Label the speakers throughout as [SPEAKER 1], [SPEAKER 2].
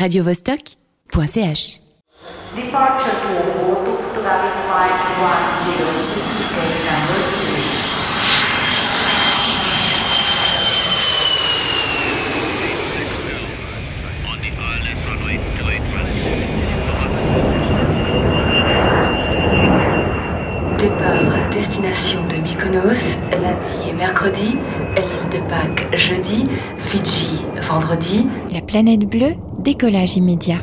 [SPEAKER 1] radiovostok.ch
[SPEAKER 2] Départ à destination de Mykonos, lundi et mercredi, de Pâques jeudi, Fidji vendredi.
[SPEAKER 3] La planète bleue, décollage immédiat.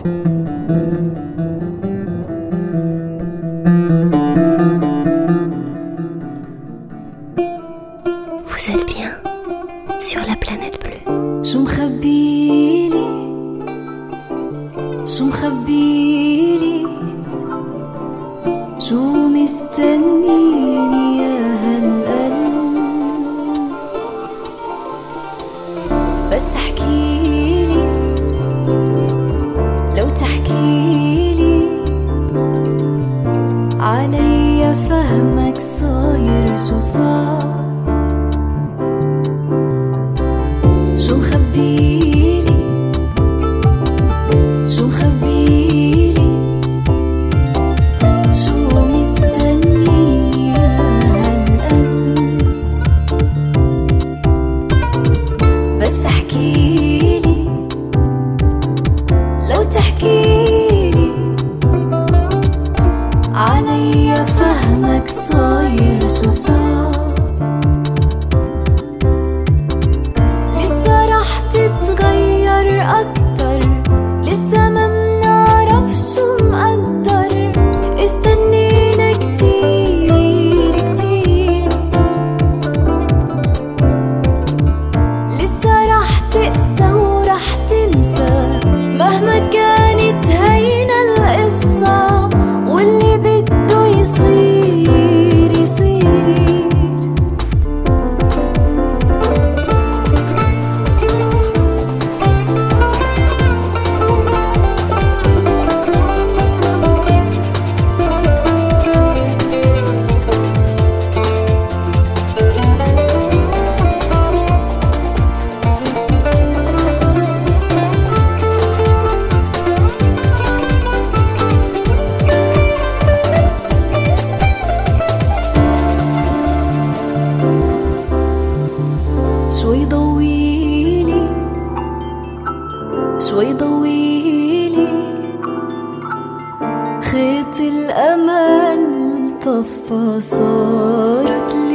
[SPEAKER 4] الكفة صارت لي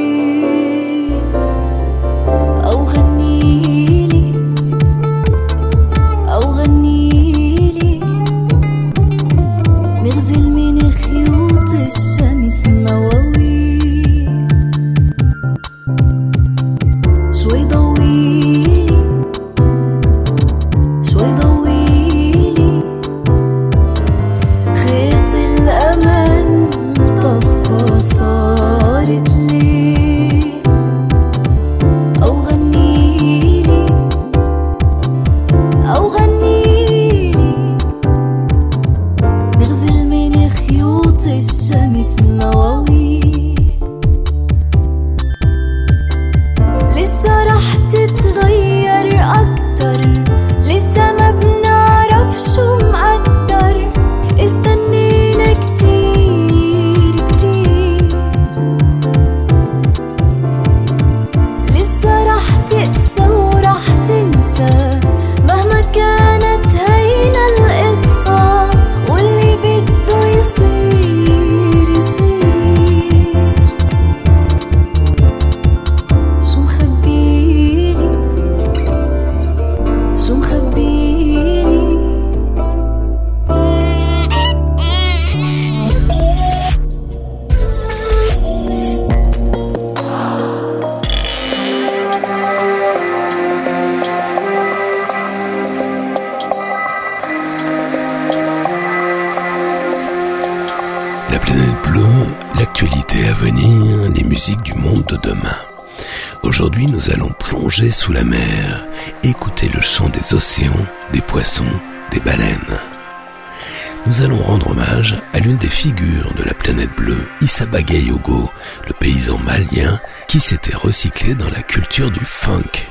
[SPEAKER 5] Issa Bagayogo, le paysan malien qui s'était recyclé dans la culture du funk.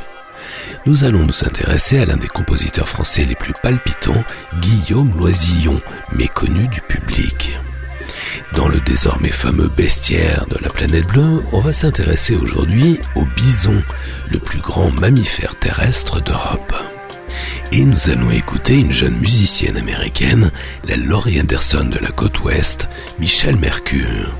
[SPEAKER 4] Nous allons nous intéresser à l'un des compositeurs français les plus palpitants, Guillaume Loisillon, méconnu du public. Dans le désormais fameux bestiaire de la planète bleue, on va s'intéresser aujourd'hui au bison, le plus grand mammifère terrestre d'Europe. Et nous allons écouter une jeune musicienne américaine, la Laurie Anderson de la côte ouest, Michelle Mercure.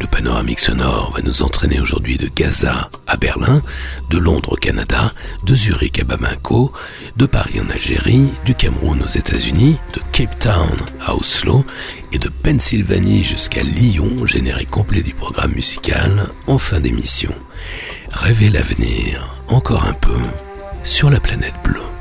[SPEAKER 4] Le panoramique sonore va nous entraîner aujourd'hui de Gaza à Berlin, de Londres au Canada, de Zurich à Bamako, de Paris en Algérie, du Cameroun aux États-Unis, de Cape Town à Oslo et de Pennsylvanie jusqu'à Lyon, générique complet du programme musical en fin d'émission. Rêvez l'avenir encore un peu sur la planète bleue.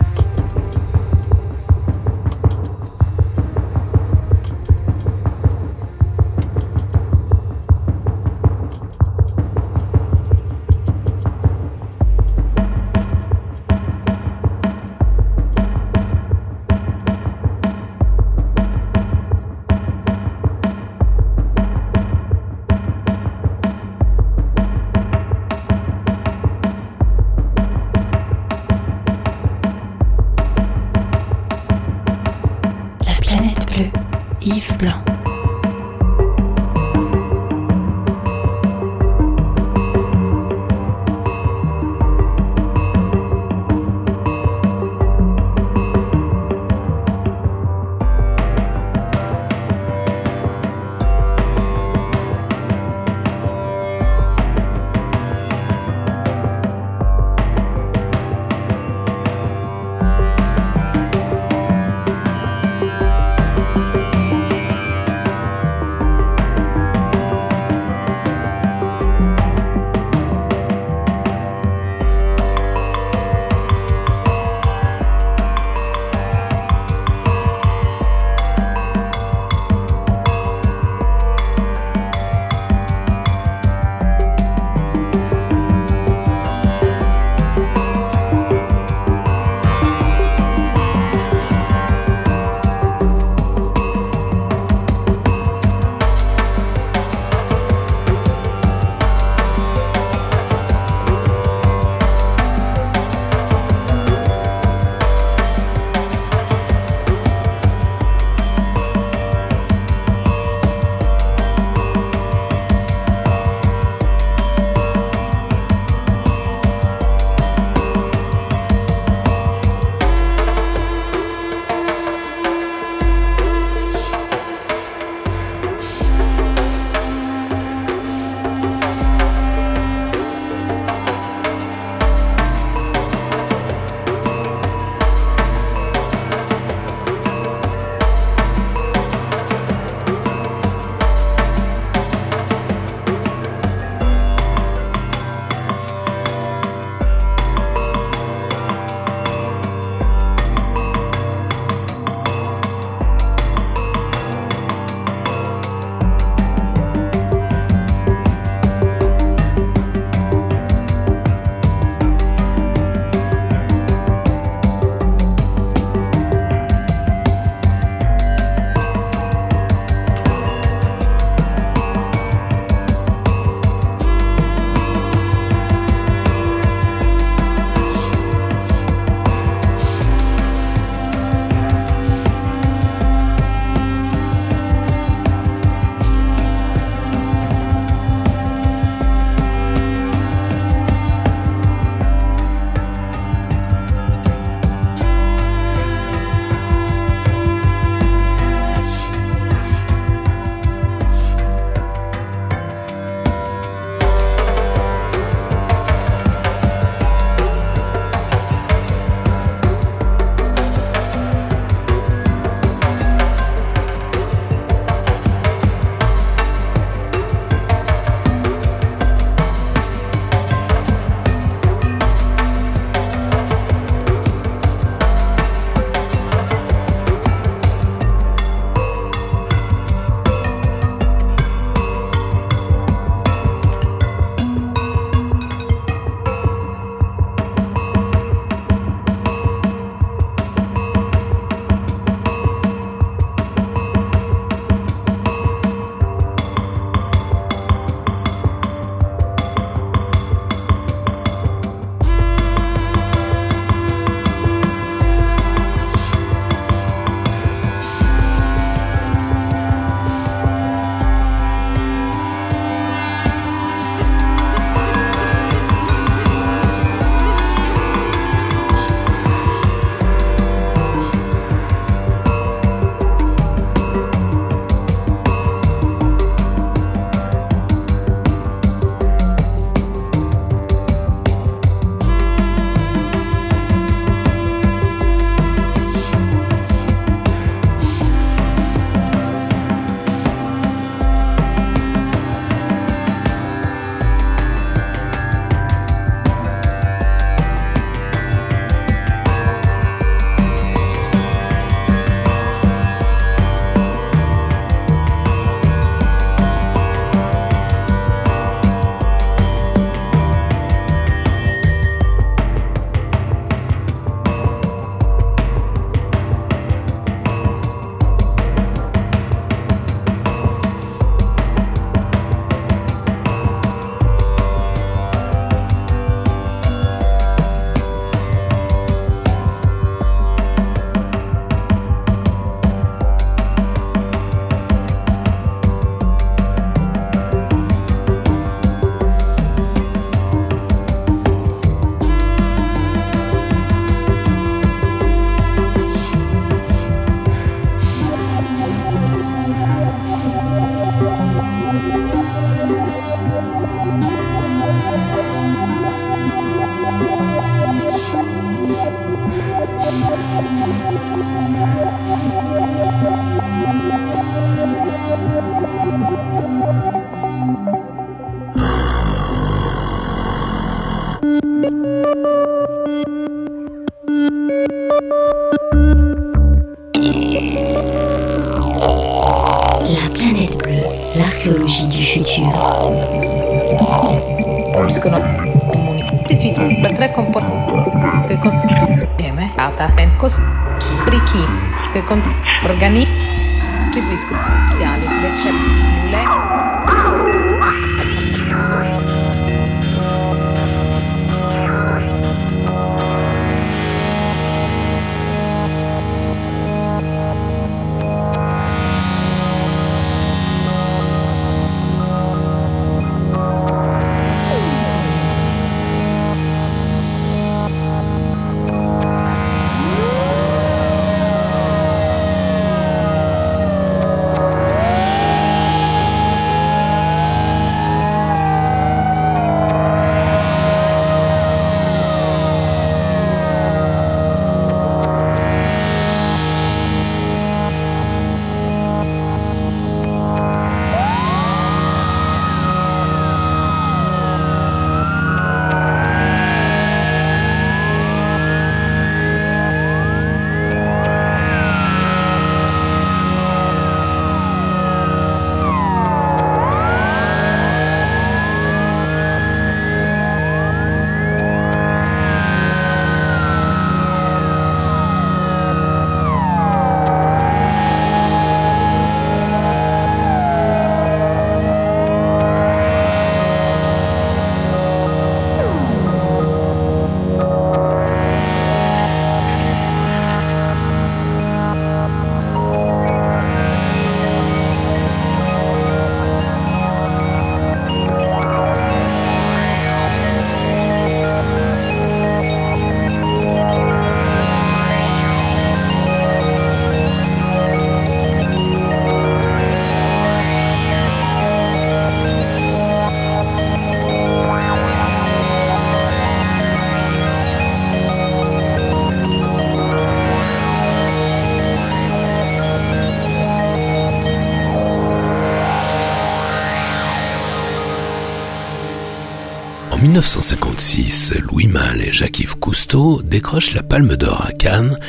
[SPEAKER 4] 1956, Louis Malle et Jacques-Yves Cousteau décrochent la Palme d'Or à Cannes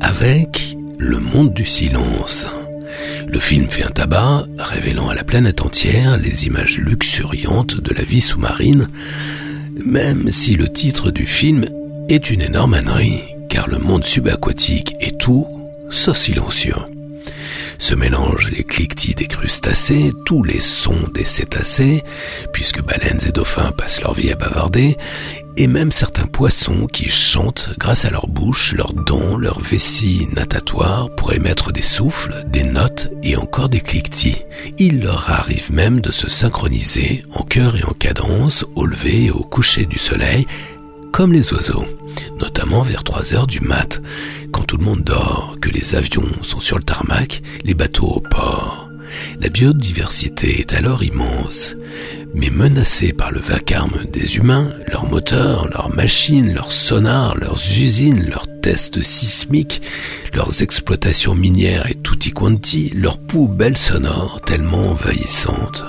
[SPEAKER 4] avec Le Monde du Silence. Le film fait un tabac, révélant à la planète entière les images luxuriantes de la vie sous-marine, même si le titre du film est une énorme ânerie, car le monde subaquatique est tout sauf silencieux. Se mélangent les cliquetis des crustacés, tous les sons des cétacés, puisque baleines et dauphins passent leur vie à bavarder, et même certains poissons qui chantent grâce à leur bouche, leurs dents, leurs vessies natatoires pour émettre des souffles, des notes et encore des cliquetis. Il leur arrive même de se synchroniser en chœur et en cadence au lever et au coucher du soleil, comme les oiseaux, notamment vers 3 heures du mat, quand tout le monde dort, que les avions sont sur le tarmac, les bateaux au port. La biodiversité est alors immense, mais menacée par le vacarme des humains, leurs moteurs, leurs machines, leurs sonars, leurs usines, leurs tests sismiques, leurs exploitations minières et tutti quanti, leurs poubelles sonores tellement envahissantes.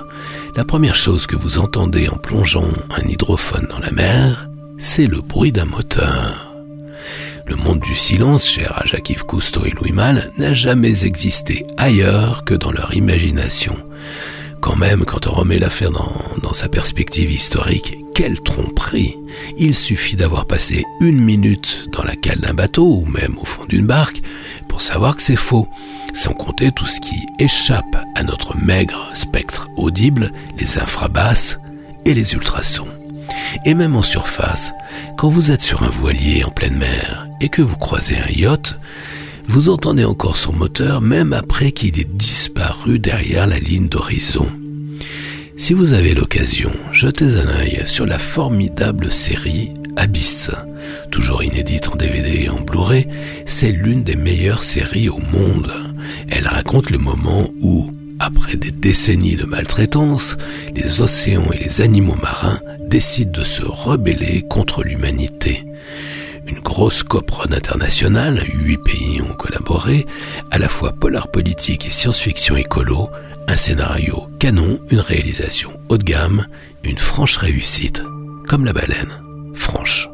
[SPEAKER 4] La première chose que vous entendez en plongeant un hydrophone dans la mer, c'est le bruit d'un moteur. Le monde du silence, cher à Jacques-Yves Cousteau et Louis Malle, n'a jamais existé ailleurs que dans leur imagination. Quand même, quand on remet l'affaire dans, dans sa perspective historique, quelle tromperie Il suffit d'avoir passé une minute dans la cale d'un bateau ou même au fond d'une barque pour savoir que c'est faux, sans compter tout ce qui échappe à notre maigre spectre audible, les infrabasses et les ultrasons. Et même en surface, quand vous êtes sur un voilier en pleine mer et que vous croisez un yacht, vous entendez encore son moteur même après qu'il ait disparu derrière la ligne d'horizon. Si vous avez l'occasion, jetez un œil sur la formidable série Abyss. Toujours inédite en DVD et en Blu-ray, c'est l'une des meilleures séries au monde. Elle raconte le moment où, après des décennies de maltraitance, les océans et les animaux marins décident de se rebeller contre l'humanité. Une grosse copronne internationale, huit pays ont collaboré, à la fois polar politique et science-fiction écolo, un scénario canon, une réalisation haut de gamme, une franche réussite, comme la baleine, franche.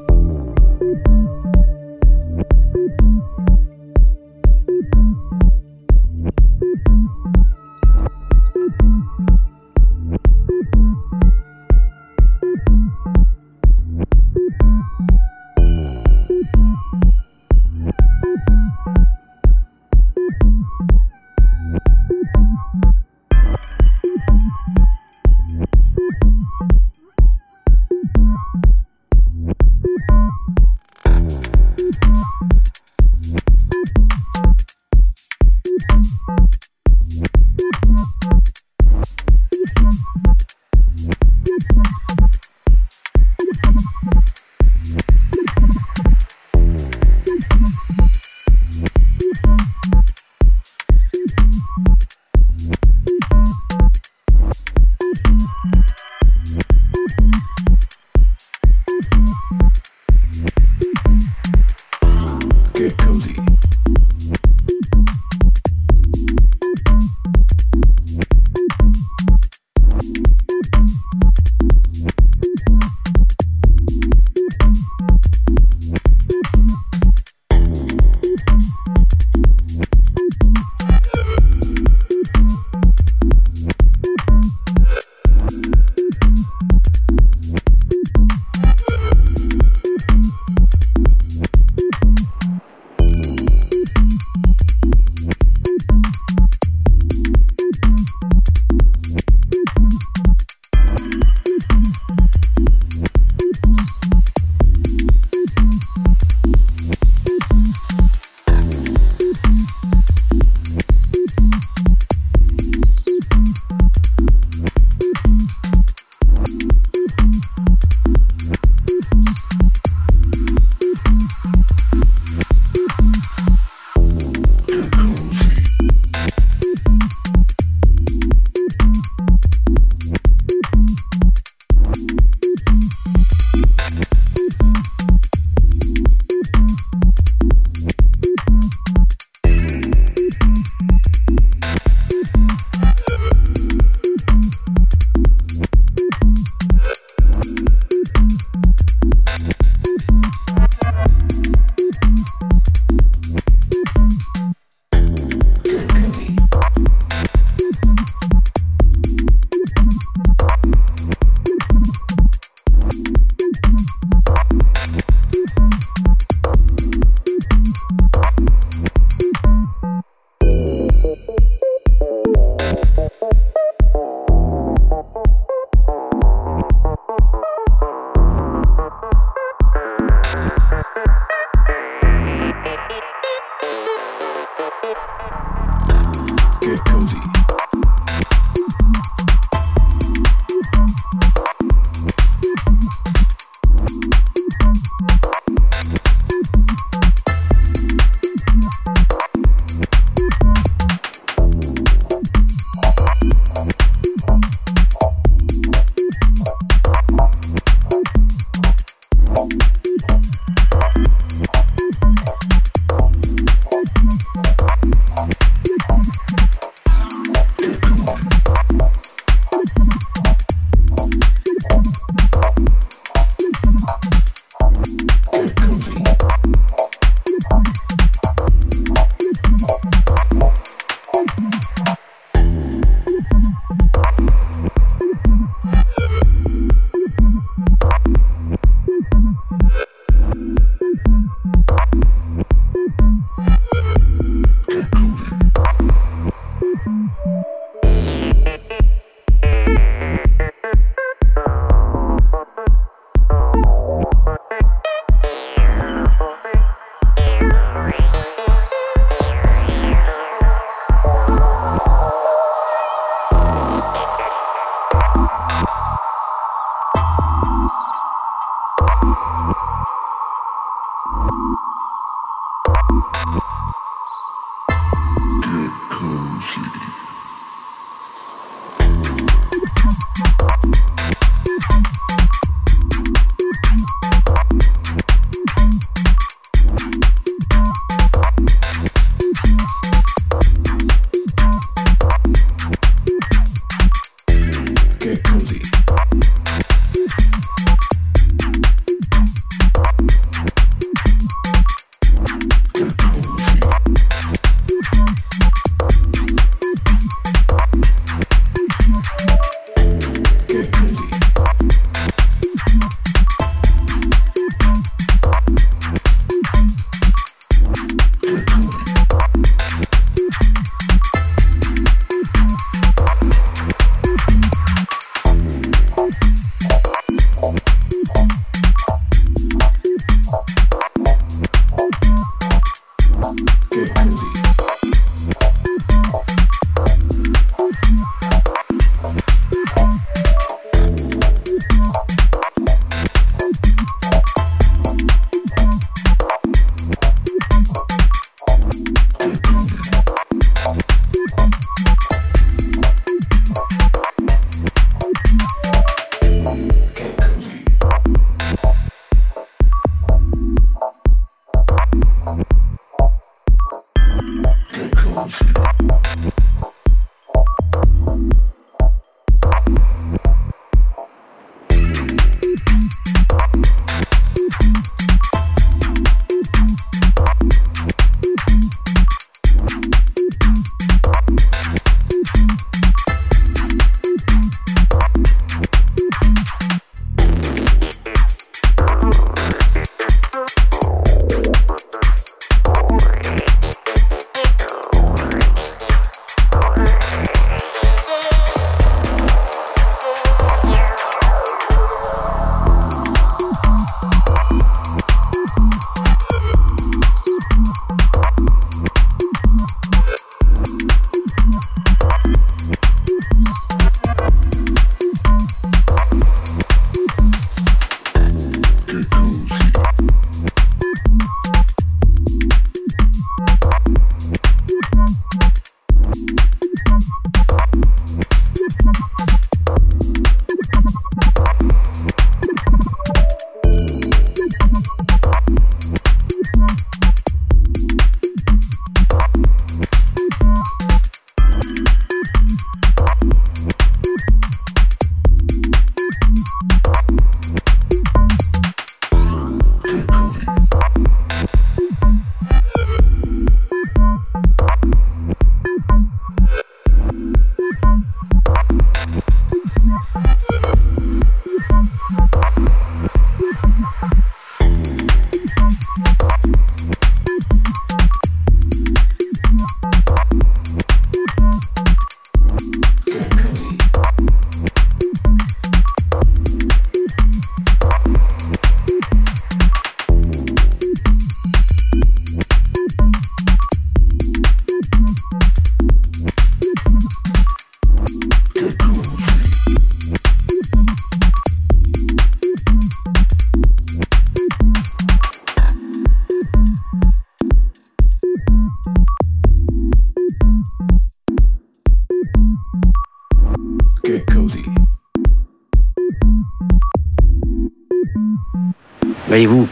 [SPEAKER 6] Voyez-vous,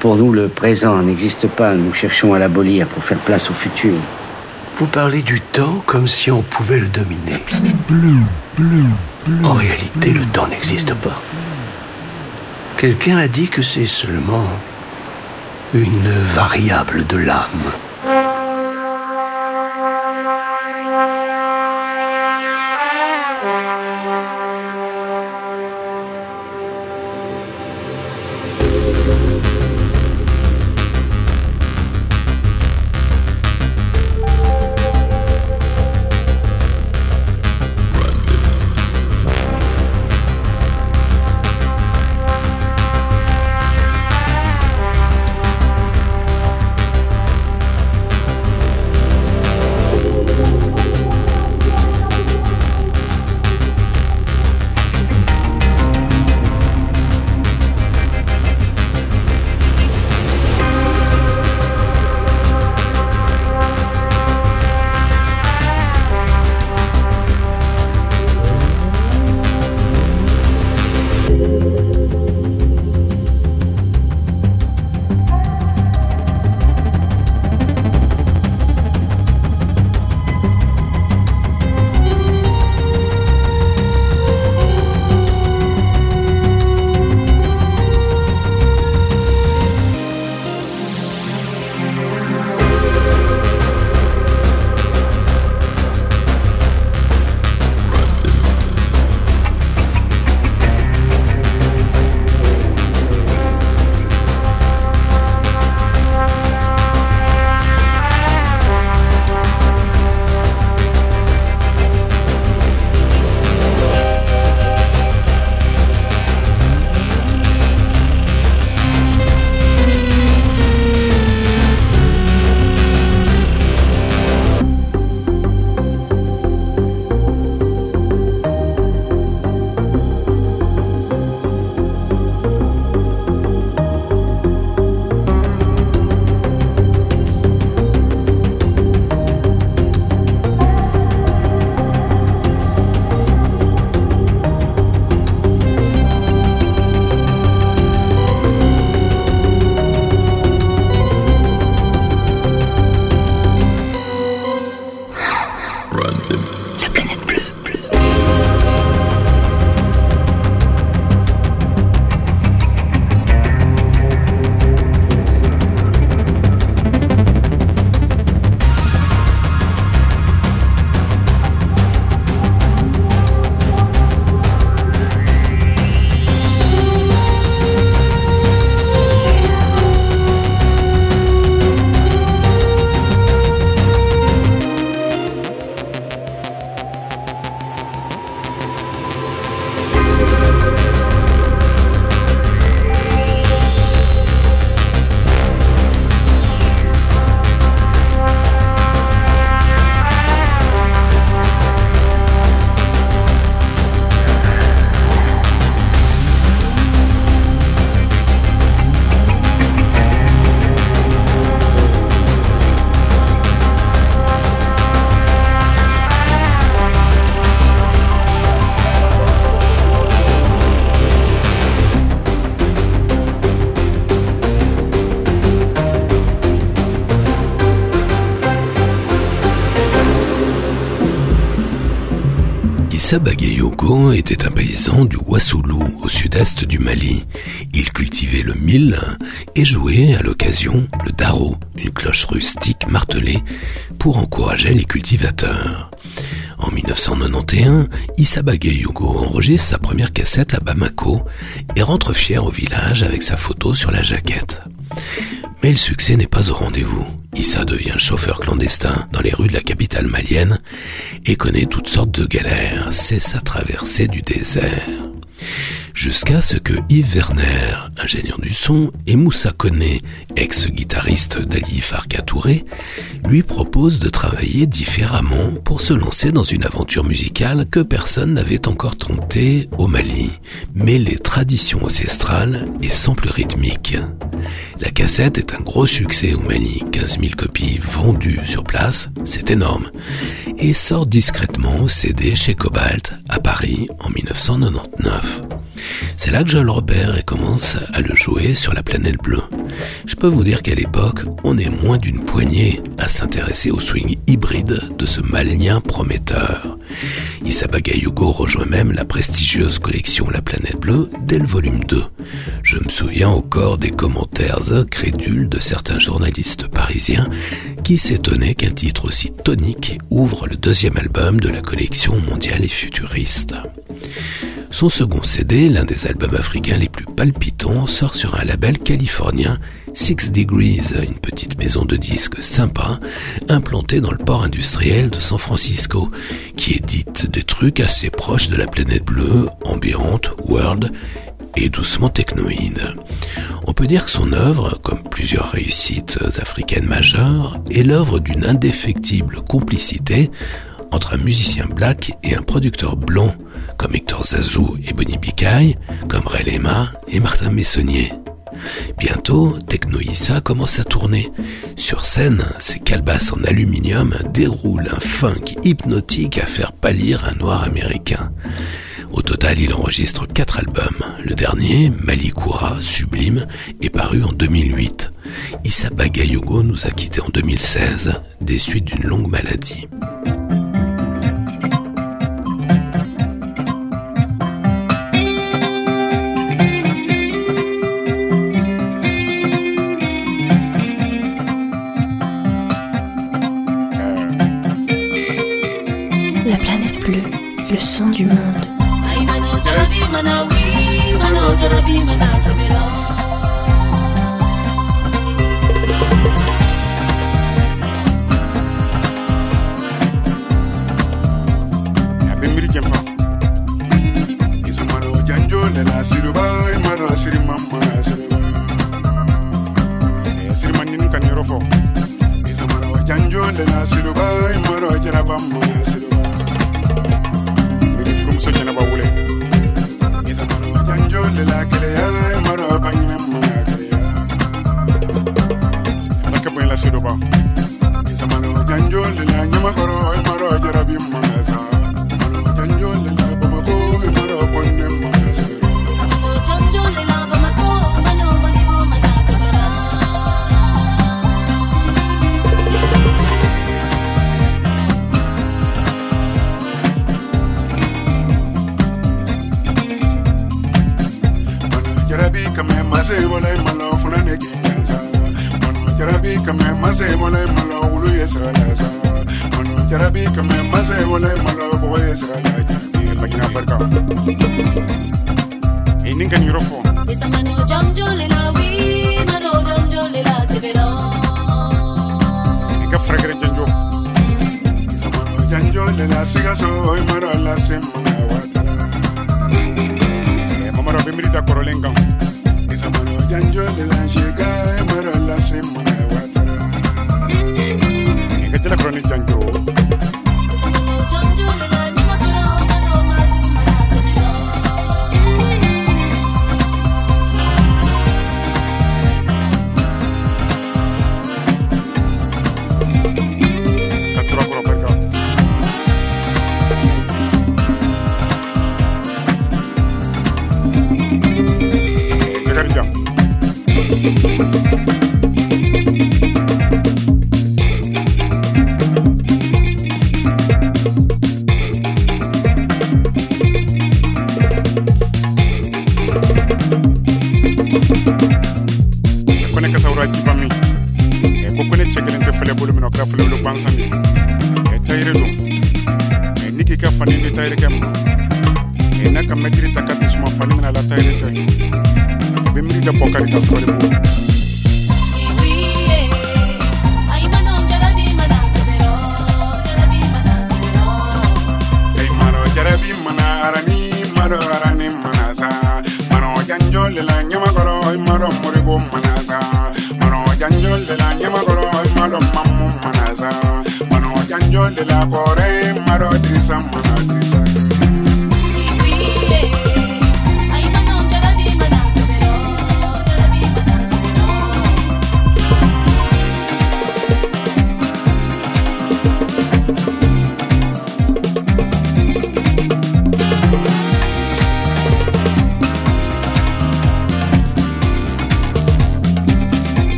[SPEAKER 6] pour nous, le présent n'existe pas. Nous cherchons à l'abolir pour faire place au futur.
[SPEAKER 7] Vous parlez du temps comme si on pouvait le dominer. En réalité, le temps n'existe pas. Quelqu'un a dit que c'est seulement une variable de l'âme.
[SPEAKER 4] Du Wassoulou au sud-est du Mali. Il cultivait le mil et jouait à l'occasion le daro, une cloche rustique martelée pour encourager les cultivateurs. En 1991, Issa Bagayoko enregistre sa première cassette à Bamako et rentre fier au village avec sa photo sur la jaquette. Mais le succès n'est pas au rendez-vous. Issa devient chauffeur clandestin dans les rues de la capitale malienne et connaît toutes sortes de galères. C'est sa traversée du désert. Jusqu'à ce que Yves Werner, ingénieur du son, et Moussa Koné, ex-guitariste d'Ali Farka Touré, lui proposent de travailler différemment pour se lancer dans une aventure musicale que personne n'avait encore tentée au Mali, mais les traditions ancestrales et samples rythmiques. La cassette est un gros succès au Mali, 15 000 copies vendues sur place, c'est énorme. et sort discrètement au CD chez Cobalt à Paris en 1999. C'est là que je le repère et commence à le jouer sur la planète bleue. Je peux vous dire qu'à l'époque, on est moins d'une poignée à s'intéresser au swing hybride de ce malien prometteur. Issa Bagayugo rejoint même la prestigieuse collection La Planète Bleue dès le volume 2. Je me souviens encore des commentaires incrédules de certains journalistes parisiens qui s'étonnaient qu'un titre aussi tonique ouvre le deuxième album de la collection mondiale et futuriste. Son second CD, l'un des albums africains les plus palpitants, sort sur un label californien, Six Degrees, une petite maison de disques sympa, implantée dans le port industriel de San Francisco, qui édite des trucs assez proches de la planète bleue, ambiante, world et doucement technoïde. On peut dire que son œuvre, comme plusieurs réussites africaines majeures, est l'œuvre d'une indéfectible complicité entre un musicien black et un producteur blond, comme Hector Zazou et Bonnie Bikai, comme Ray Lema et Martin Messonnier. Bientôt, Techno Issa commence à tourner. Sur scène, ses calebasses en aluminium déroulent un funk hypnotique à faire pâlir un noir américain. Au total, il enregistre quatre albums. Le dernier, Malikura, sublime, est paru en 2008. Issa Bagayogo nous a quittés en 2016, des suites d'une longue maladie.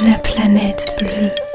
[SPEAKER 8] La planète bleue.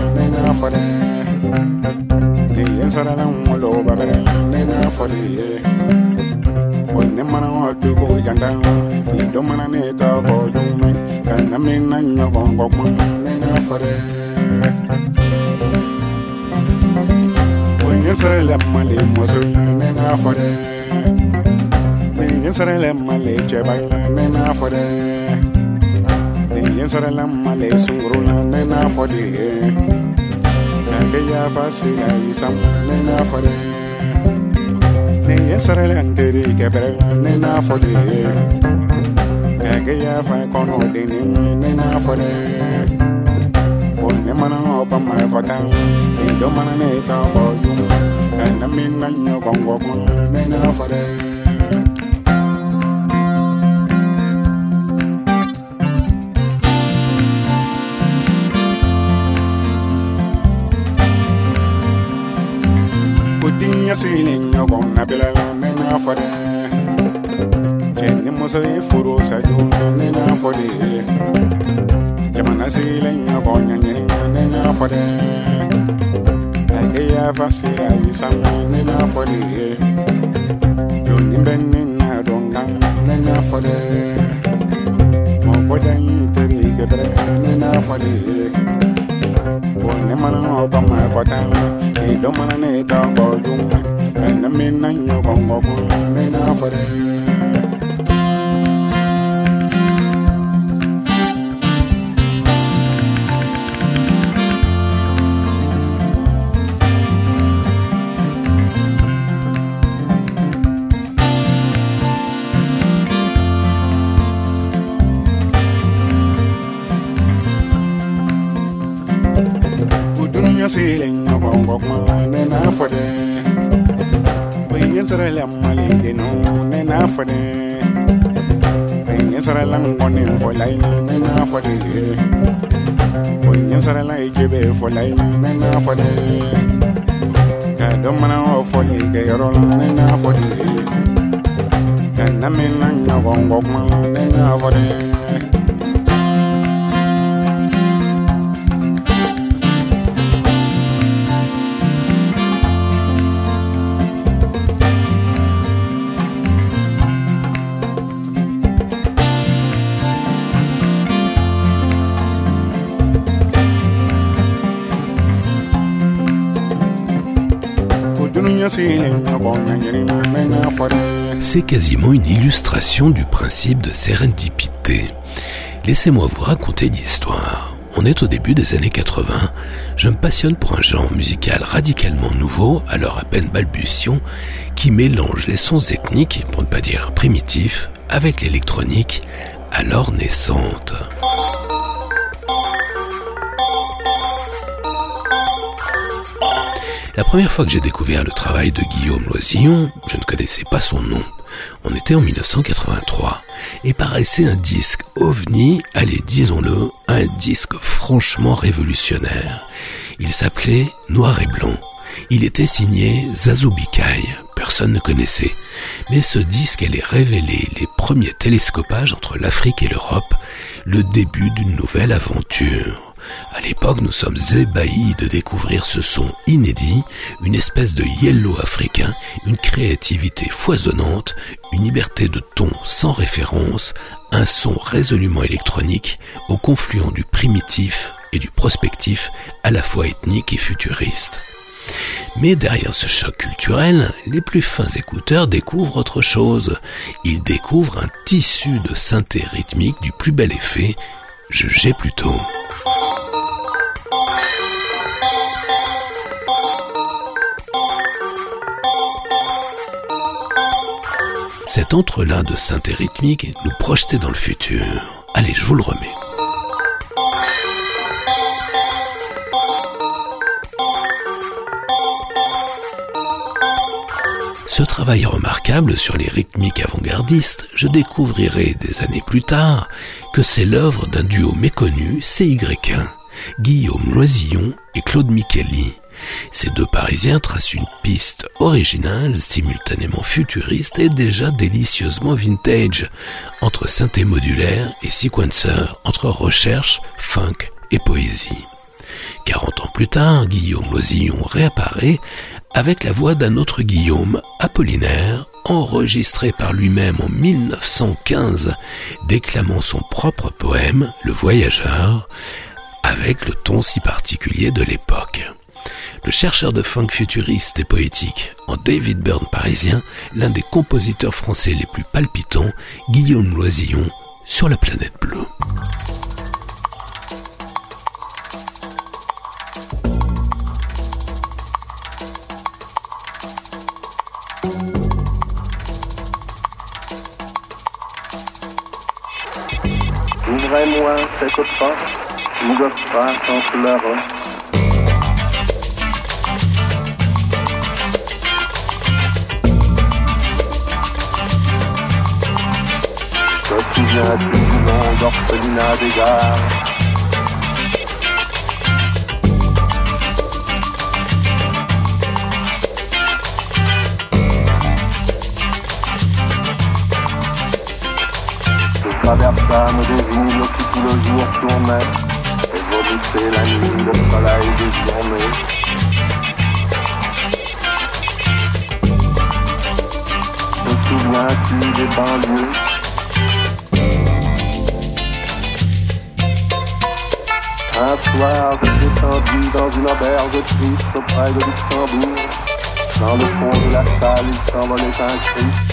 [SPEAKER 9] De ne ne n'a fɔ de ni ye sarala ŋolo babɛrɛ la ne n'a fɔ de ye ko ne mana wa dugu janta la ni dɔ mana ne tɔgɔ jugu ka na min na ɲɔgɔn kɔ kuma na ne n'a fɔ de ko nye sarala mali muso la ne n'a fɔ de ni ye sarala mali cɛba la ne n'a fɔ de ni yensara la male sunguru la nena fɔde nange yafa sira isam nena fɔde ne yensara la nteri kɛbɛrɛ la nena fɔde nange yafa kɔnɔ deni nena fɔde o ne mana ɔba ma kɔta edo mana ne ka bɔ yuma kana mi na nyɔgɔngɔ kuma nena fɔde. ya siling na gong na bila na na fode Jenni muso e furo sa jo na na fode Jamana siling na gong na na na fode Ake ya fasi ayi sam na na fode Yo nimben na don na na fode Mo bodan yi tere ke bre na na fode one man up my bottom, he don't want to need a ballroom, and the men and you go for it. laini na na for the Onyin sara la ijebe for laini na na for the Ka don mana o for ni ke yoro na na for the Ka na me na na gongo kuma na
[SPEAKER 4] C'est quasiment une illustration du principe de sérendipité. Laissez-moi vous raconter l'histoire. On est au début des années 80. Je me passionne pour un genre musical radicalement nouveau, alors à peine balbutiant, qui mélange les sons ethniques, pour ne pas dire primitifs, avec l'électronique, alors naissante. La première fois que j'ai découvert le travail de Guillaume Loisillon, je ne connaissais pas son nom. On était en 1983 et paraissait un disque ovni, allez disons-le, un disque franchement révolutionnaire. Il s'appelait Noir et Blanc. Il était signé Zazubikai, personne ne connaissait. Mais ce disque allait révéler les premiers télescopages entre l'Afrique et l'Europe, le début d'une nouvelle aventure. À l'époque, nous sommes ébahis de découvrir ce son inédit, une espèce de yellow africain, une créativité foisonnante, une liberté de ton sans référence, un son résolument électronique au confluent du primitif et du prospectif à la fois ethnique et futuriste. Mais derrière ce choc culturel, les plus fins écouteurs découvrent autre chose. Ils découvrent un tissu de synthé rythmique du plus bel effet, jugez plutôt. Cet entrelac de synthé rythmique nous projetait dans le futur. Allez, je vous le remets. Travail remarquable sur les rythmiques avant-gardistes, je découvrirai des années plus tard que c'est l'œuvre d'un duo méconnu, CY1, Guillaume Loisillon et Claude Micheli. Ces deux Parisiens tracent une piste originale, simultanément futuriste et déjà délicieusement vintage, entre synthé modulaire et sequencer, entre recherche, funk et poésie. 40 ans plus tard, Guillaume Loisillon réapparaît avec la voix d'un autre Guillaume, Apollinaire, enregistré par lui-même en 1915, déclamant son propre poème, Le Voyageur, avec le ton si particulier de l'époque. Le chercheur de funk futuriste et poétique, en David Byrne parisien, l'un des compositeurs français les plus palpitants, Guillaume Loisillon, sur la planète bleue.
[SPEAKER 10] Ouvrez-moi cette le printemps pleure. Te souviens-tu du monde orphelinat des gares traversâmes des villes qui tout le jour tournaient et vomissaient la nuit le soleil des journées. Te souviens-tu des banlieues Un soir, descendu dans une auberge triste auprès de Luxembourg. Dans le fond de la salle, il s'envolait un cri.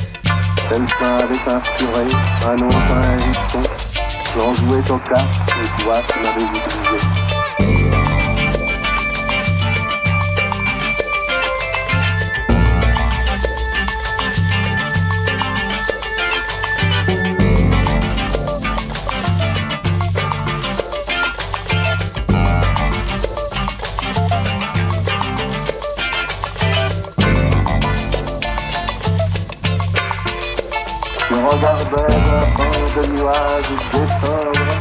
[SPEAKER 10] Quelqu'un avait inspiré un autre un hérisson. J'en jouais au cas et toi tu m'avais de nuages descendre.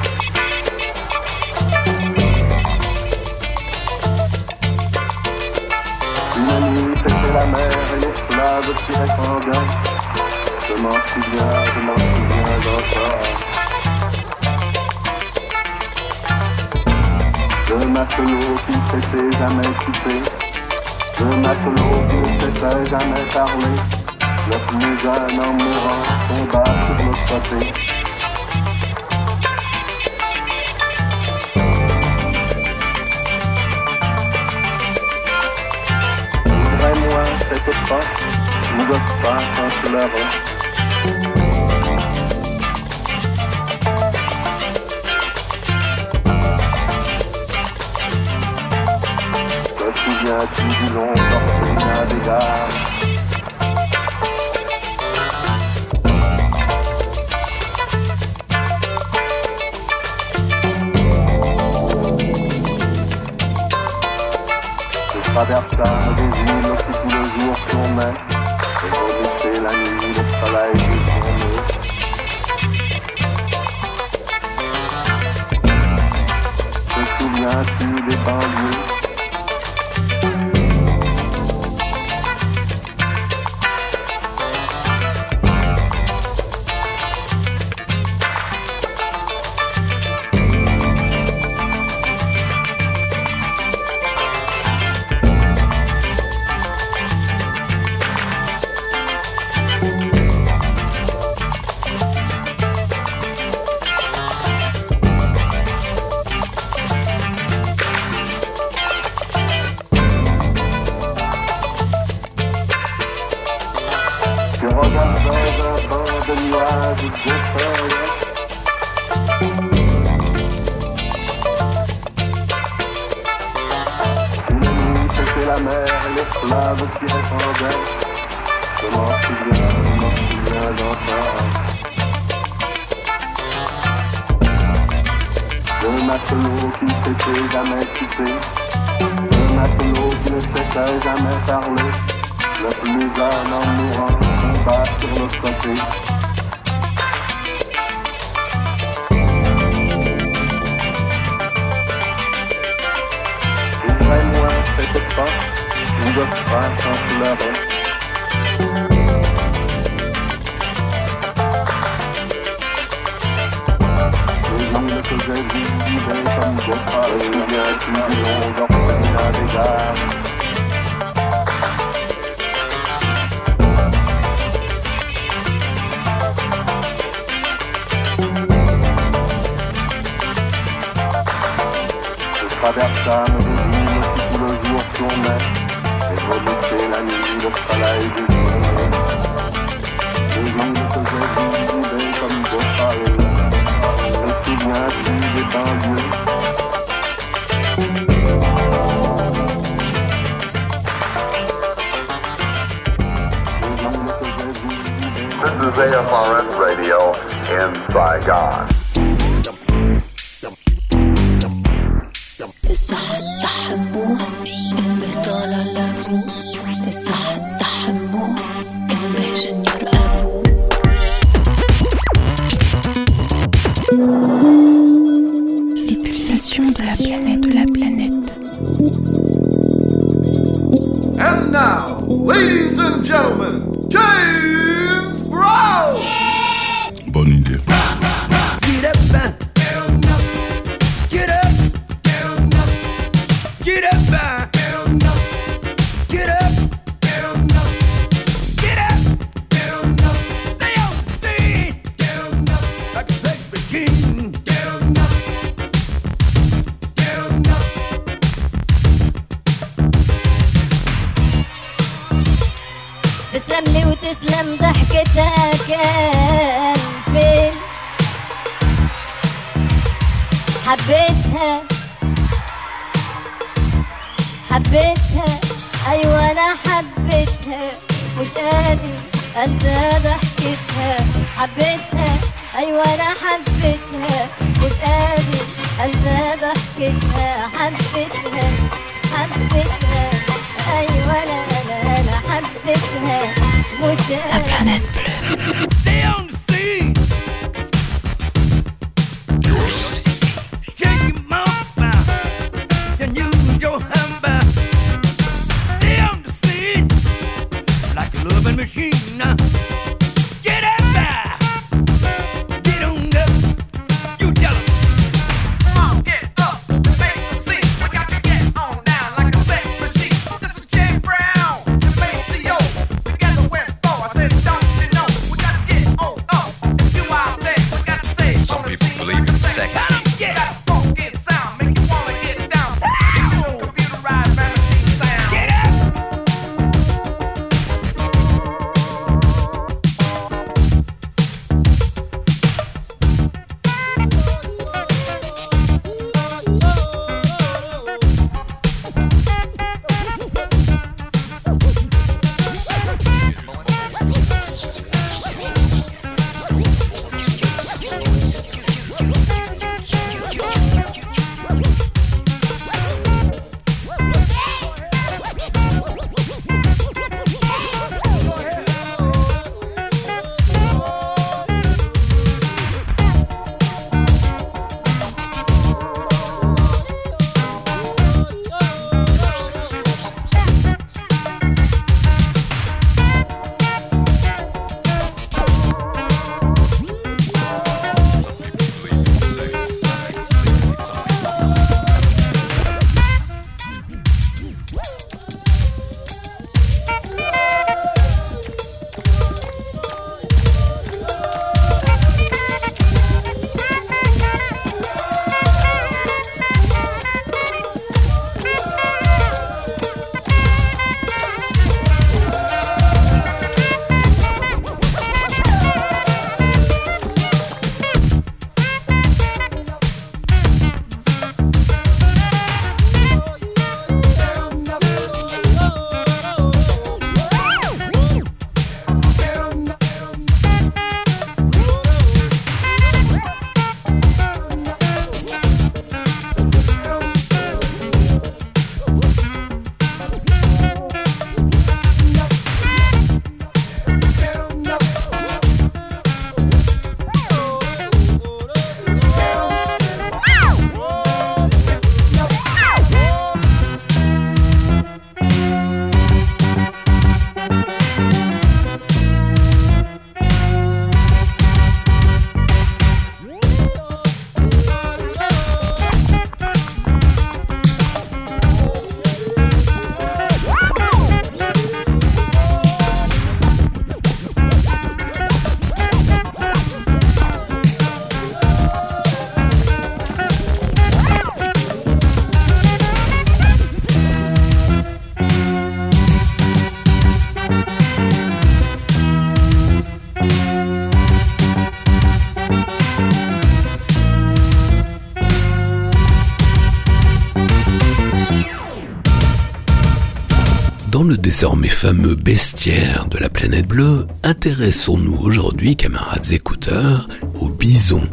[SPEAKER 10] Une nuit c'était la mer et les fleuves tiraient sanguins. Je m'en souviens, je m'en souviens encore. Le matelot qui ne s'était jamais quitté. Le matelot qui ne s'était jamais parlé. Le plus jeune en mourant tomba sur le côté. Porte où le printemps se lève. Te souviens-tu du long orphelinat des gares traversâmes des villes qui tout le jour tournaient et la nuit le soleil des journées. Te souviens-tu des banlieues?
[SPEAKER 4] Désormais fameux bestiaire de la planète bleue, intéressons-nous aujourd'hui, camarades écouteurs, aux bisons.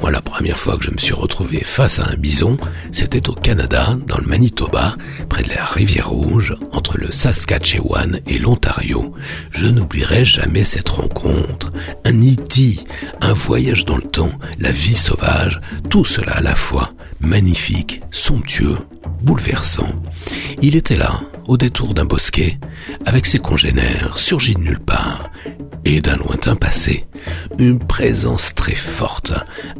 [SPEAKER 4] Moi, la première fois que je me suis retrouvé face à un bison, c'était au Canada, dans le Manitoba, près de la rivière Rouge, entre le Saskatchewan et l'Ontario. Je n'oublierai jamais cette rencontre. Un iti, un voyage dans le temps, la vie sauvage, tout cela à la fois, magnifique, somptueux, bouleversant. Il était là, au détour d'un bosquet, avec ses congénères, surgis de nulle part, et d'un lointain passé, une présence très forte,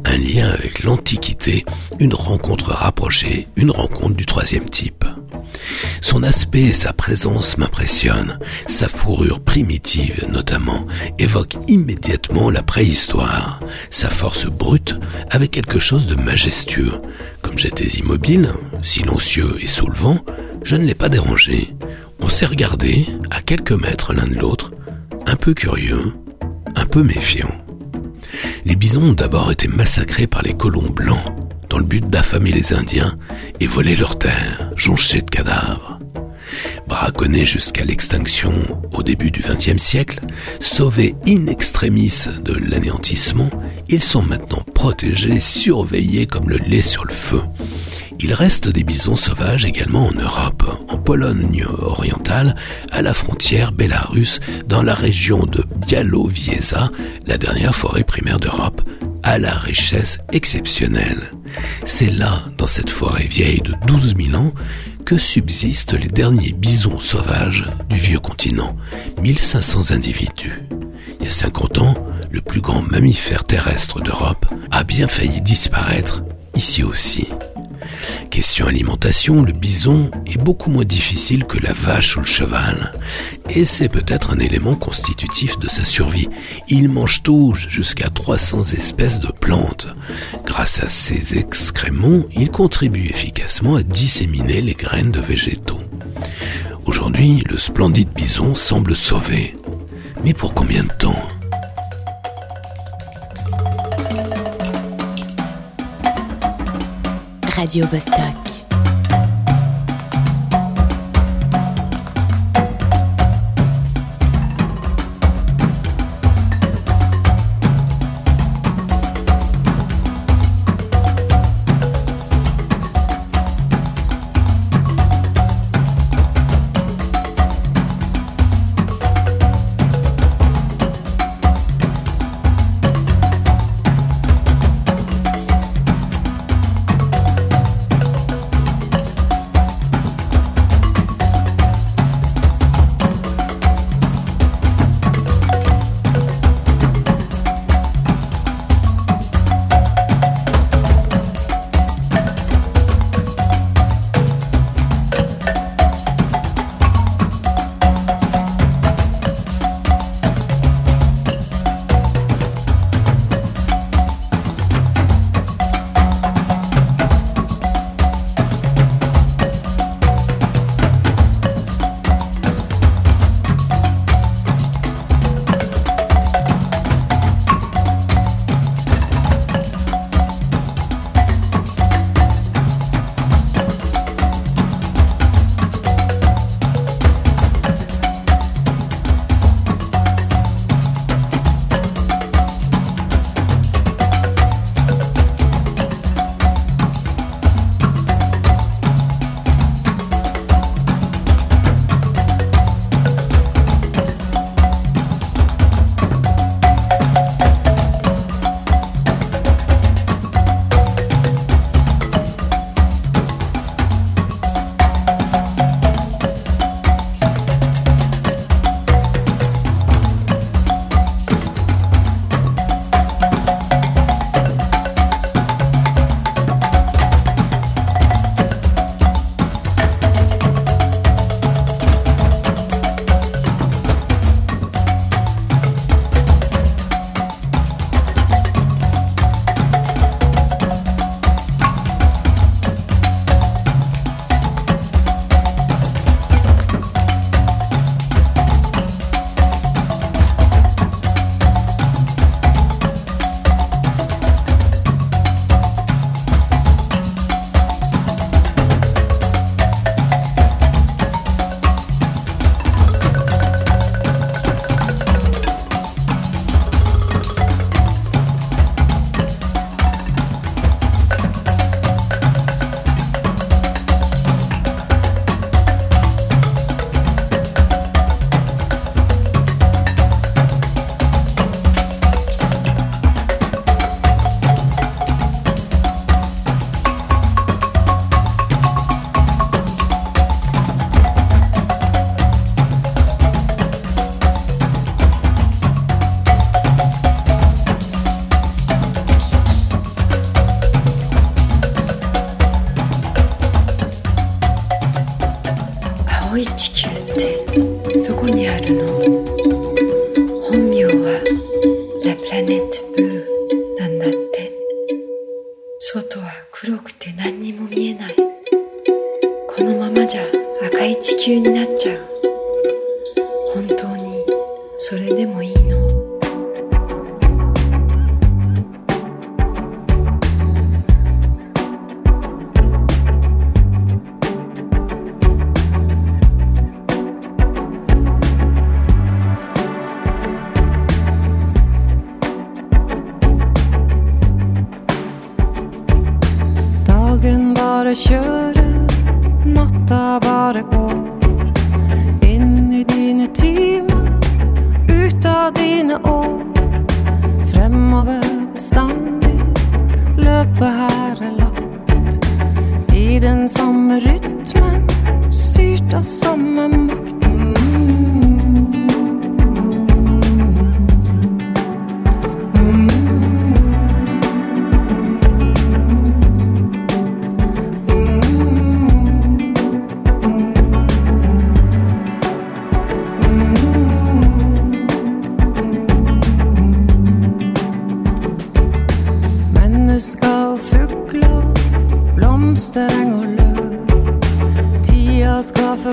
[SPEAKER 4] un lien avec l'Antiquité, une rencontre rapprochée, une rencontre du troisième type. Son aspect et sa présence m'impressionnent, sa fourrure primitive notamment évoque immédiatement la préhistoire, sa force brute avec quelque chose de majestueux. Comme j'étais immobile, silencieux et sous le vent, je ne l'ai pas dérangé. On s'est regardé, à quelques mètres l'un de l'autre, un peu curieux, un peu méfiant. Les bisons ont d'abord été massacrés par les colons blancs dans le but d'affamer les Indiens et voler leurs terres, jonchées de cadavres. Braconnés jusqu'à l'extinction au début du XXe siècle, sauvés in extremis de l'anéantissement, ils sont maintenant protégés, surveillés comme le lait sur le feu. Il reste des bisons sauvages également en Europe, en Pologne orientale, à la frontière bélarusse, dans la région de Bialowieza, la dernière forêt primaire d'Europe, à la richesse exceptionnelle. C'est là, dans cette forêt vieille de 12 000 ans, que subsistent les derniers bisons sauvages du vieux continent, 1500 individus. Il y a 50 ans, le plus grand mammifère terrestre d'Europe a bien failli disparaître ici aussi. Question alimentation, le bison est beaucoup moins difficile que la vache ou le cheval. Et c'est peut-être un élément constitutif de sa survie. Il mange tout, jusqu'à 300 espèces de plantes. Grâce à ses excréments, il contribue efficacement à disséminer les graines de végétaux. Aujourd'hui, le splendide bison semble sauvé. Mais pour combien de temps?
[SPEAKER 11] Radio Vostok.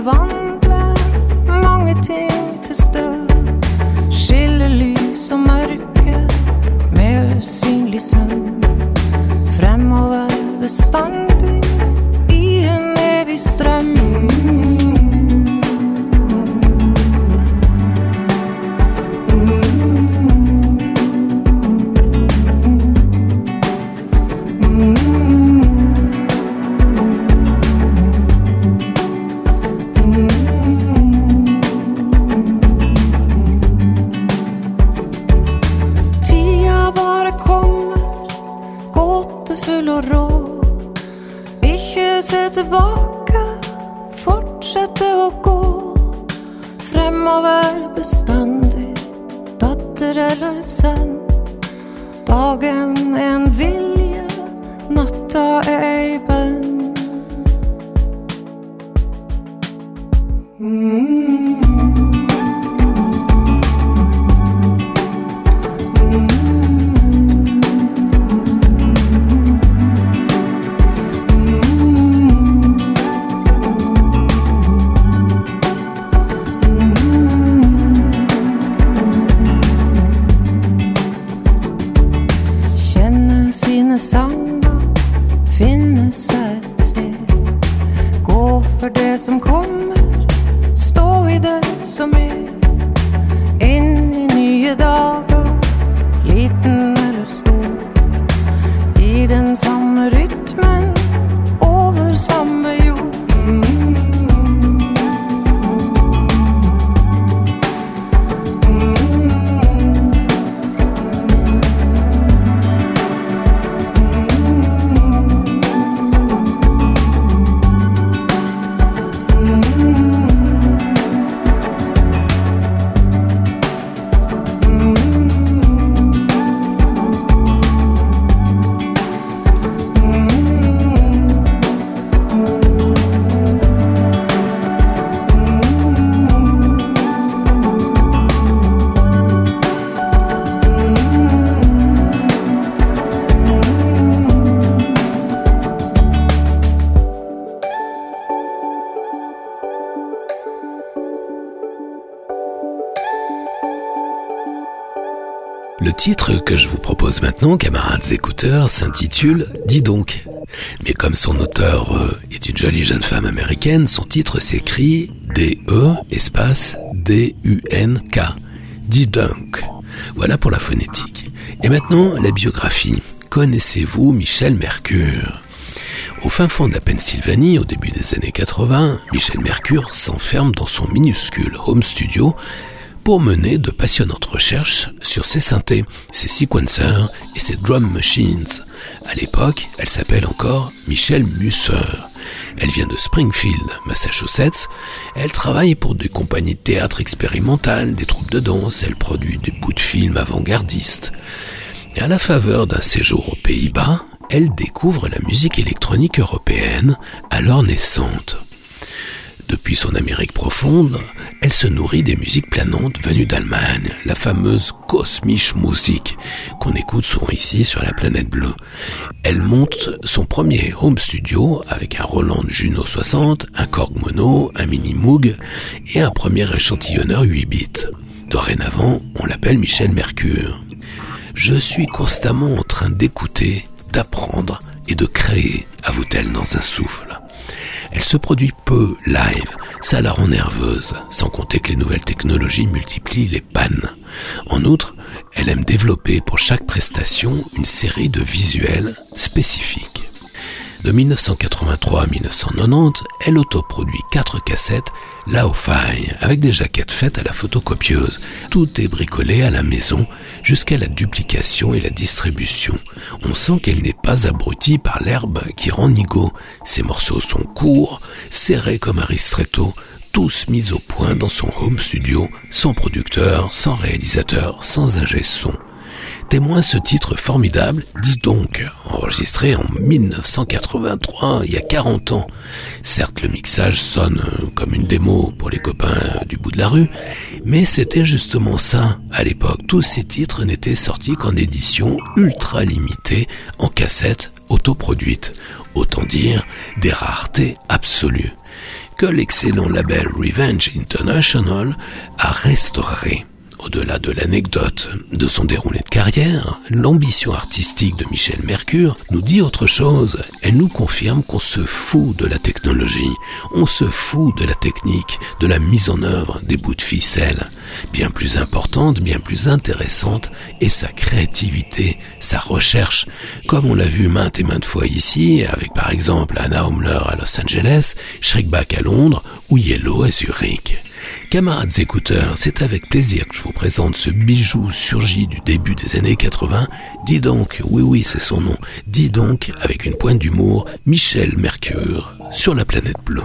[SPEAKER 12] verwant. Je vous propose maintenant, camarades écouteurs, s'intitule Dis donc. Mais comme son auteur euh, est une jolie jeune femme américaine, son titre s'écrit D-E espace D-U-N-K. Dis donc. Voilà pour la phonétique. Et maintenant, la biographie. Connaissez-vous Michel Mercure? Au fin fond de la Pennsylvanie, au début des années 80, Michel Mercure s'enferme dans son minuscule home studio pour mener de passionnantes recherches sur ses synthés, ses sequencers et ses drum machines. À l'époque, elle s'appelle encore Michelle Musser. Elle vient de Springfield, Massachusetts. Elle travaille pour des compagnies de théâtre expérimentales, des troupes de danse. Elle produit des bouts de films avant-gardistes. Et à la faveur d'un séjour aux Pays-Bas, elle découvre la musique électronique européenne, alors naissante.
[SPEAKER 4] Depuis son Amérique profonde, elle se nourrit des musiques planantes venues d'Allemagne, la fameuse Kosmische Musik, qu'on écoute souvent ici sur la planète bleue. Elle monte son premier home studio avec un Roland Juno 60, un Korg Mono, un Mini Moog et un premier échantillonneur 8 bits. Dorénavant, on l'appelle Michel Mercure. Je suis constamment en train d'écouter, d'apprendre et de créer, avoue-t-elle dans un souffle. Elle se produit peu live, ça la rend nerveuse, sans compter que les nouvelles technologies multiplient les pannes. En outre, elle aime développer pour chaque prestation une série de visuels spécifiques. De 1983 à 1990, elle autoproduit quatre cassettes la faille, avec des jaquettes faites à la photocopieuse. Tout est bricolé à la maison, jusqu'à la duplication et la distribution. On sent qu'elle n'est pas abrutie par l'herbe qui rend nigo. Ses morceaux sont courts, serrés comme un ristretto, tous mis au point dans son home studio, sans producteur, sans réalisateur, sans ingé son témoin ce titre formidable, Dis donc, enregistré en 1983, il y a 40 ans. Certes, le mixage sonne comme une démo pour les copains du bout de la rue, mais c'était justement ça à l'époque. Tous ces titres n'étaient sortis qu'en édition ultra limitée, en cassette autoproduite. Autant dire des raretés absolues que l'excellent label Revenge International a restauré. Au-delà de l'anecdote de son déroulé de carrière, l'ambition artistique de Michel Mercure nous dit autre chose. Elle nous confirme qu'on se fout de la technologie, on se fout de la technique, de la mise en œuvre des bouts de ficelle. Bien plus importante, bien plus intéressante est sa créativité, sa recherche, comme on l'a vu maintes et maintes fois ici, avec par exemple Anna Humler à Los Angeles, Schreckbach à Londres ou Yellow à Zurich. Camarades écouteurs, c'est avec plaisir que je vous présente ce bijou surgi du début des années 80. Dis donc, oui oui c'est son nom, dis donc avec une pointe d'humour, Michel Mercure sur la planète bleue.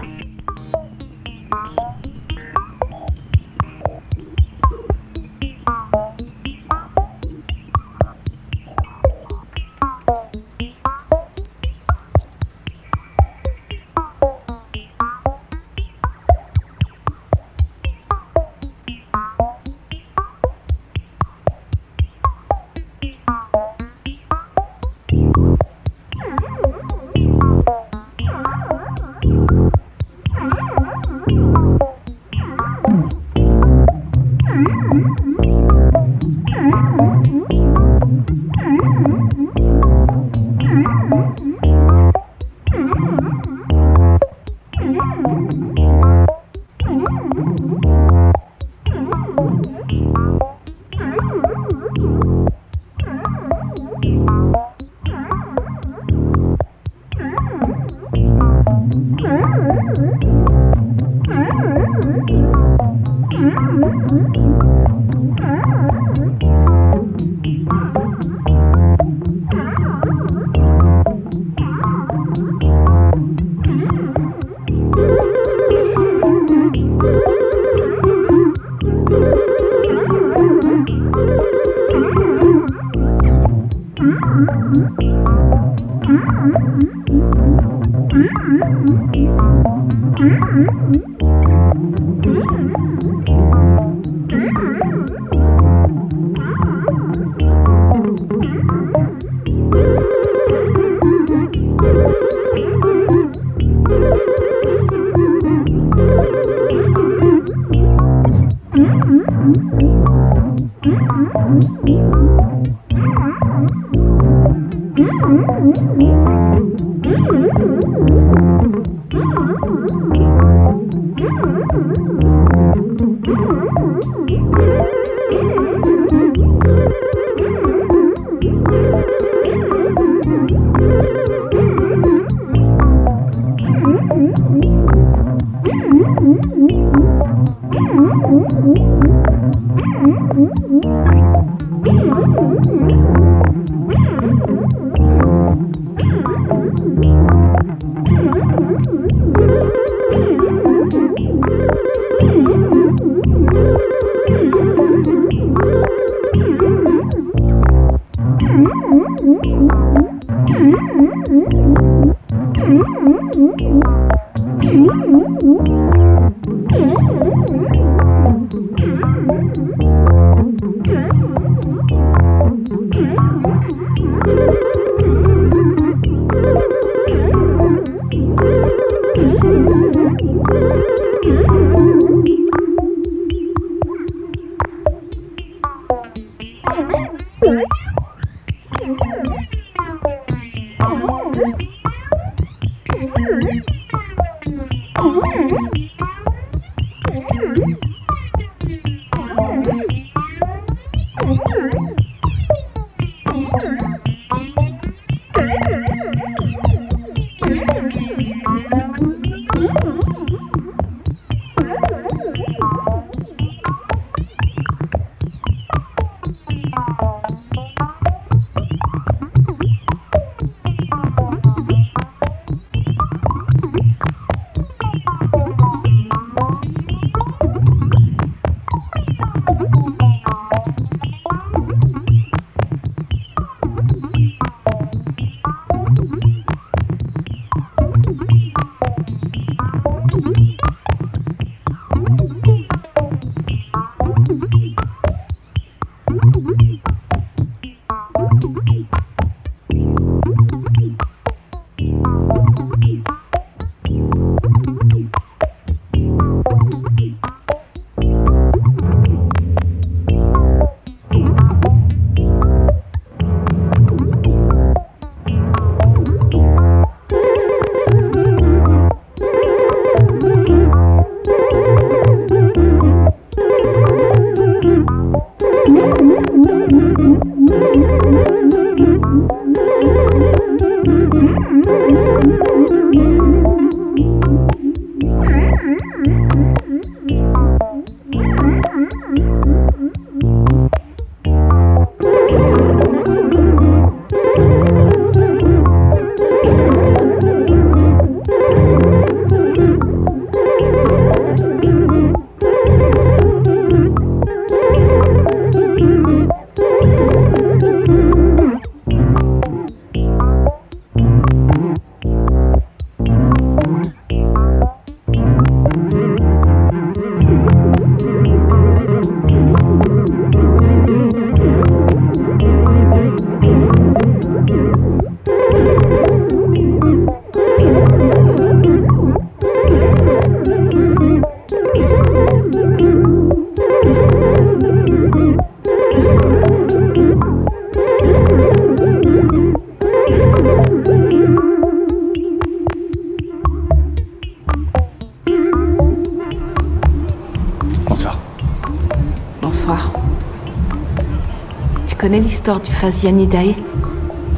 [SPEAKER 13] Connais l'histoire du Phasianidae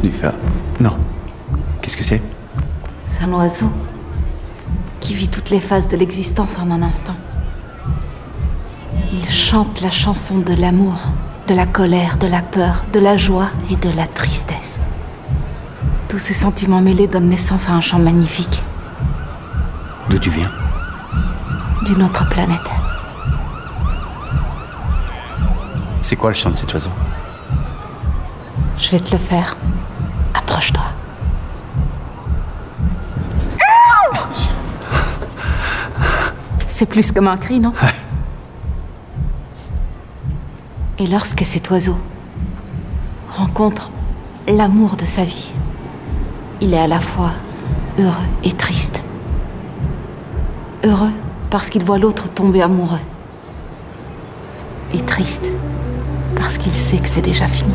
[SPEAKER 14] Du fa... Non. Qu'est-ce que c'est?
[SPEAKER 13] C'est un oiseau qui vit toutes les phases de l'existence en un instant. Il chante la chanson de l'amour, de la colère, de la peur, de la joie et de la tristesse. Tous ces sentiments mêlés donnent naissance à un chant magnifique
[SPEAKER 14] D'où tu viens?
[SPEAKER 13] D'une autre planète.
[SPEAKER 14] C'est quoi le chant de cet oiseau?
[SPEAKER 13] Vais te le faire. Approche-toi. C'est plus comme un cri, non? Et lorsque cet oiseau rencontre l'amour de sa vie, il est à la fois heureux et triste. Heureux parce qu'il voit l'autre tomber amoureux. Et triste parce qu'il sait que c'est déjà fini.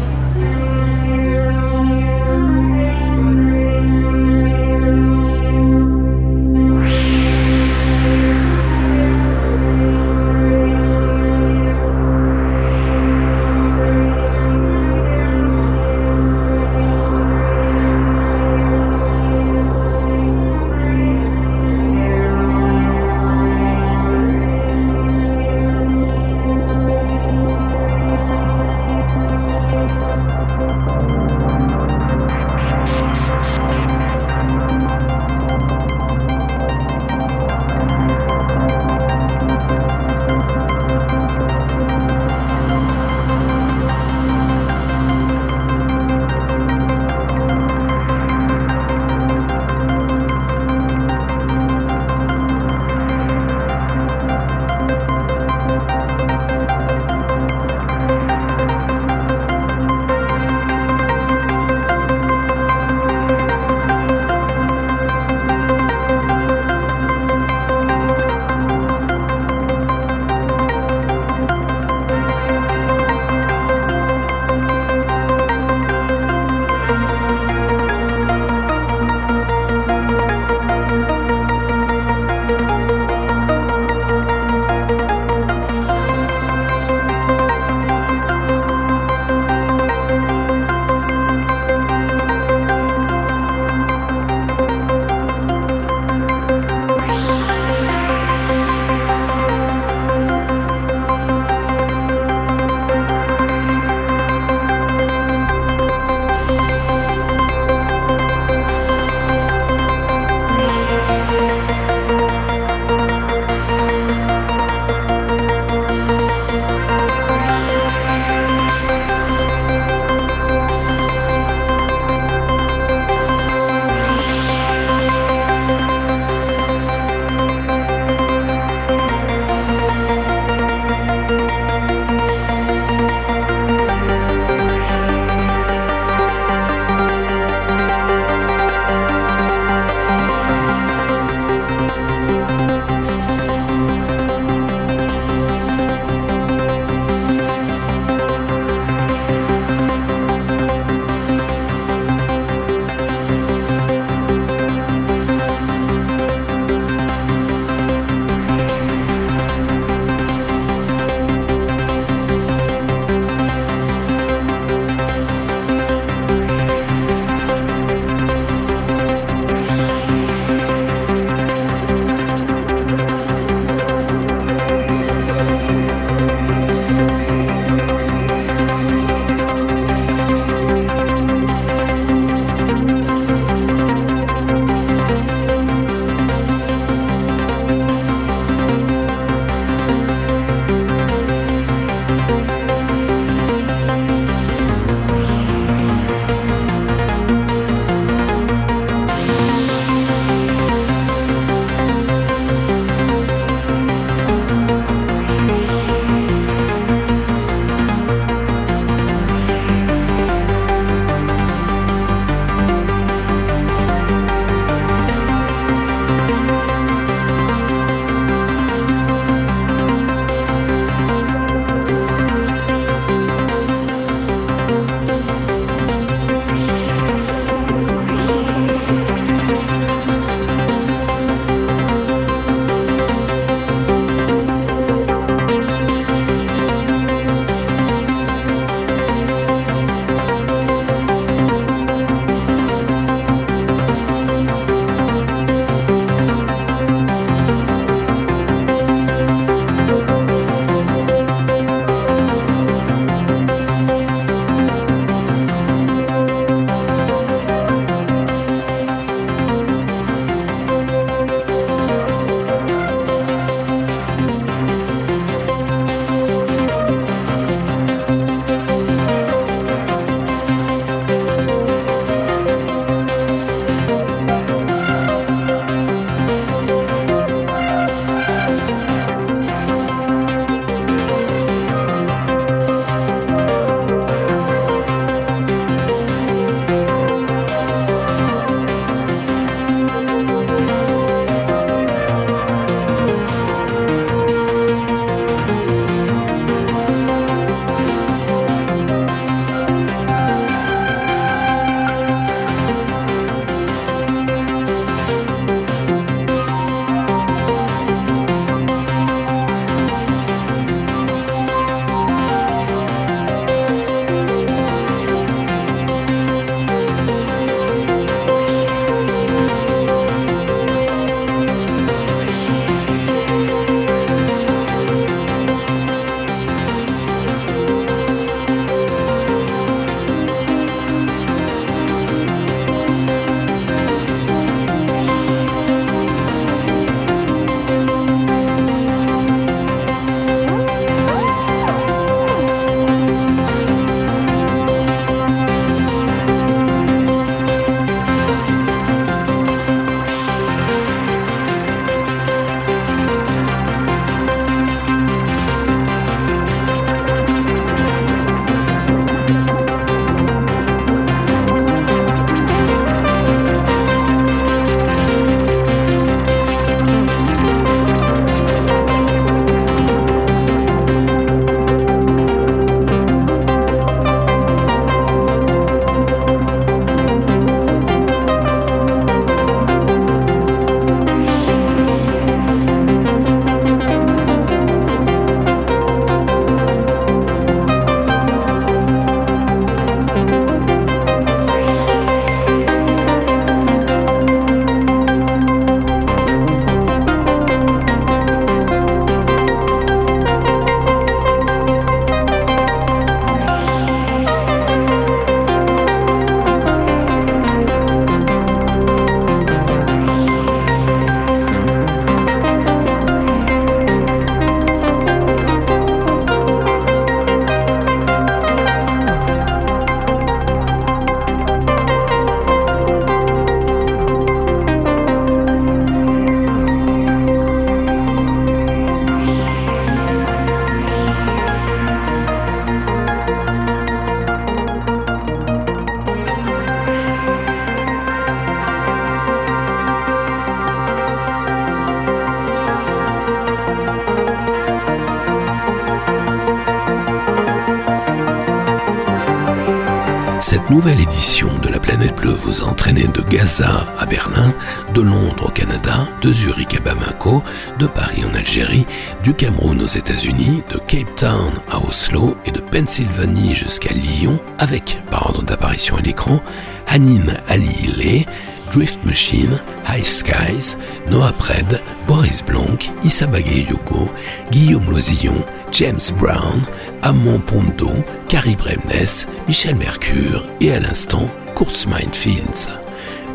[SPEAKER 4] Édition de la planète bleue vous entraînez de Gaza à Berlin, de Londres au Canada, de Zurich à Bamako, de Paris en Algérie, du Cameroun aux États-Unis, de Cape Town à Oslo et de Pennsylvanie jusqu'à Lyon avec, par ordre d'apparition à l'écran, Hanin Ali Drift Machine, High Skies, Noah Pred, Boris Blanc, Issa Yogo, Guillaume Lozillon, James Brown, Amon Pondo, Carrie Bremnes, Michel Mercure et à l'instant Kurzmine Fields.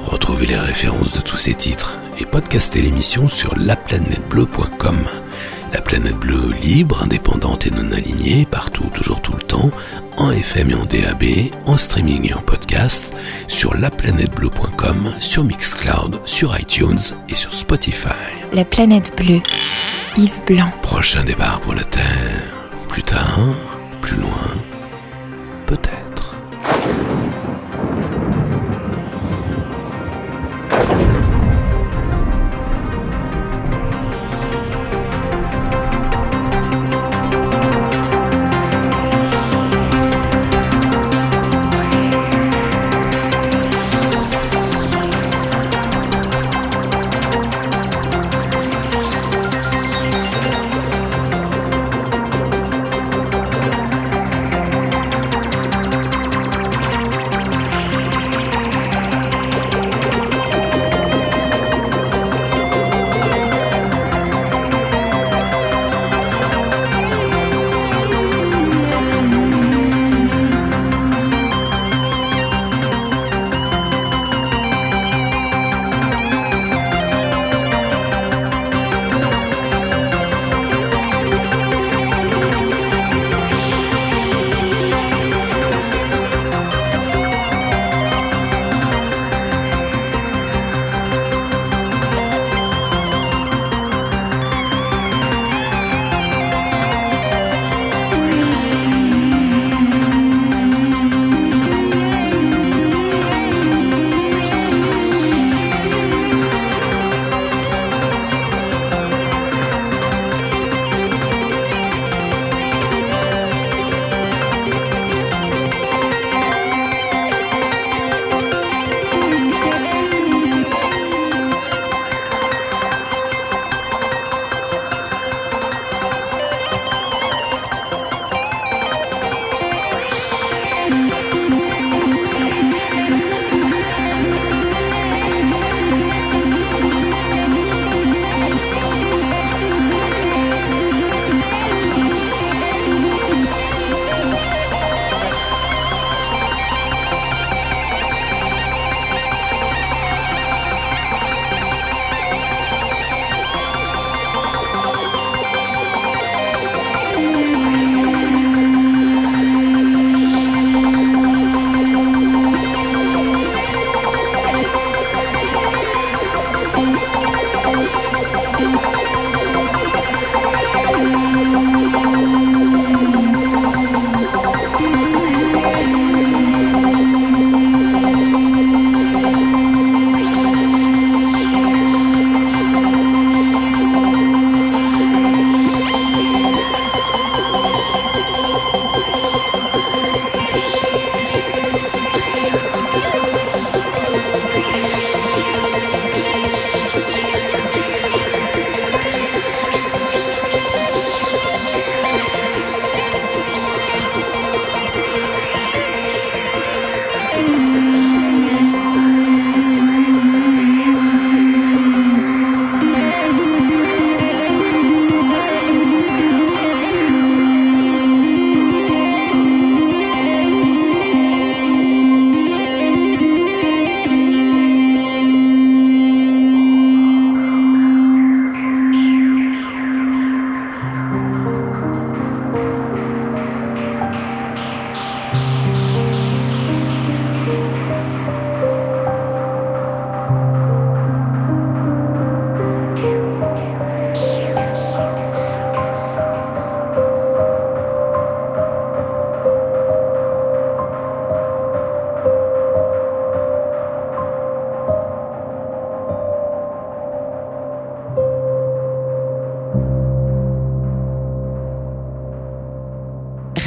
[SPEAKER 4] Retrouvez les références de tous ces titres et podcastez l'émission sur laplanetbleu.com. La planète bleue libre, indépendante et non alignée, partout, toujours tout le temps, en FM et en DAB, en streaming et en podcast, sur laplanètebleu.com, sur Mixcloud, sur iTunes et sur Spotify.
[SPEAKER 11] La planète bleue, Yves Blanc.
[SPEAKER 4] Prochain départ pour la Terre. Plus tard, plus loin,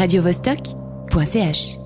[SPEAKER 15] radiovostok.ch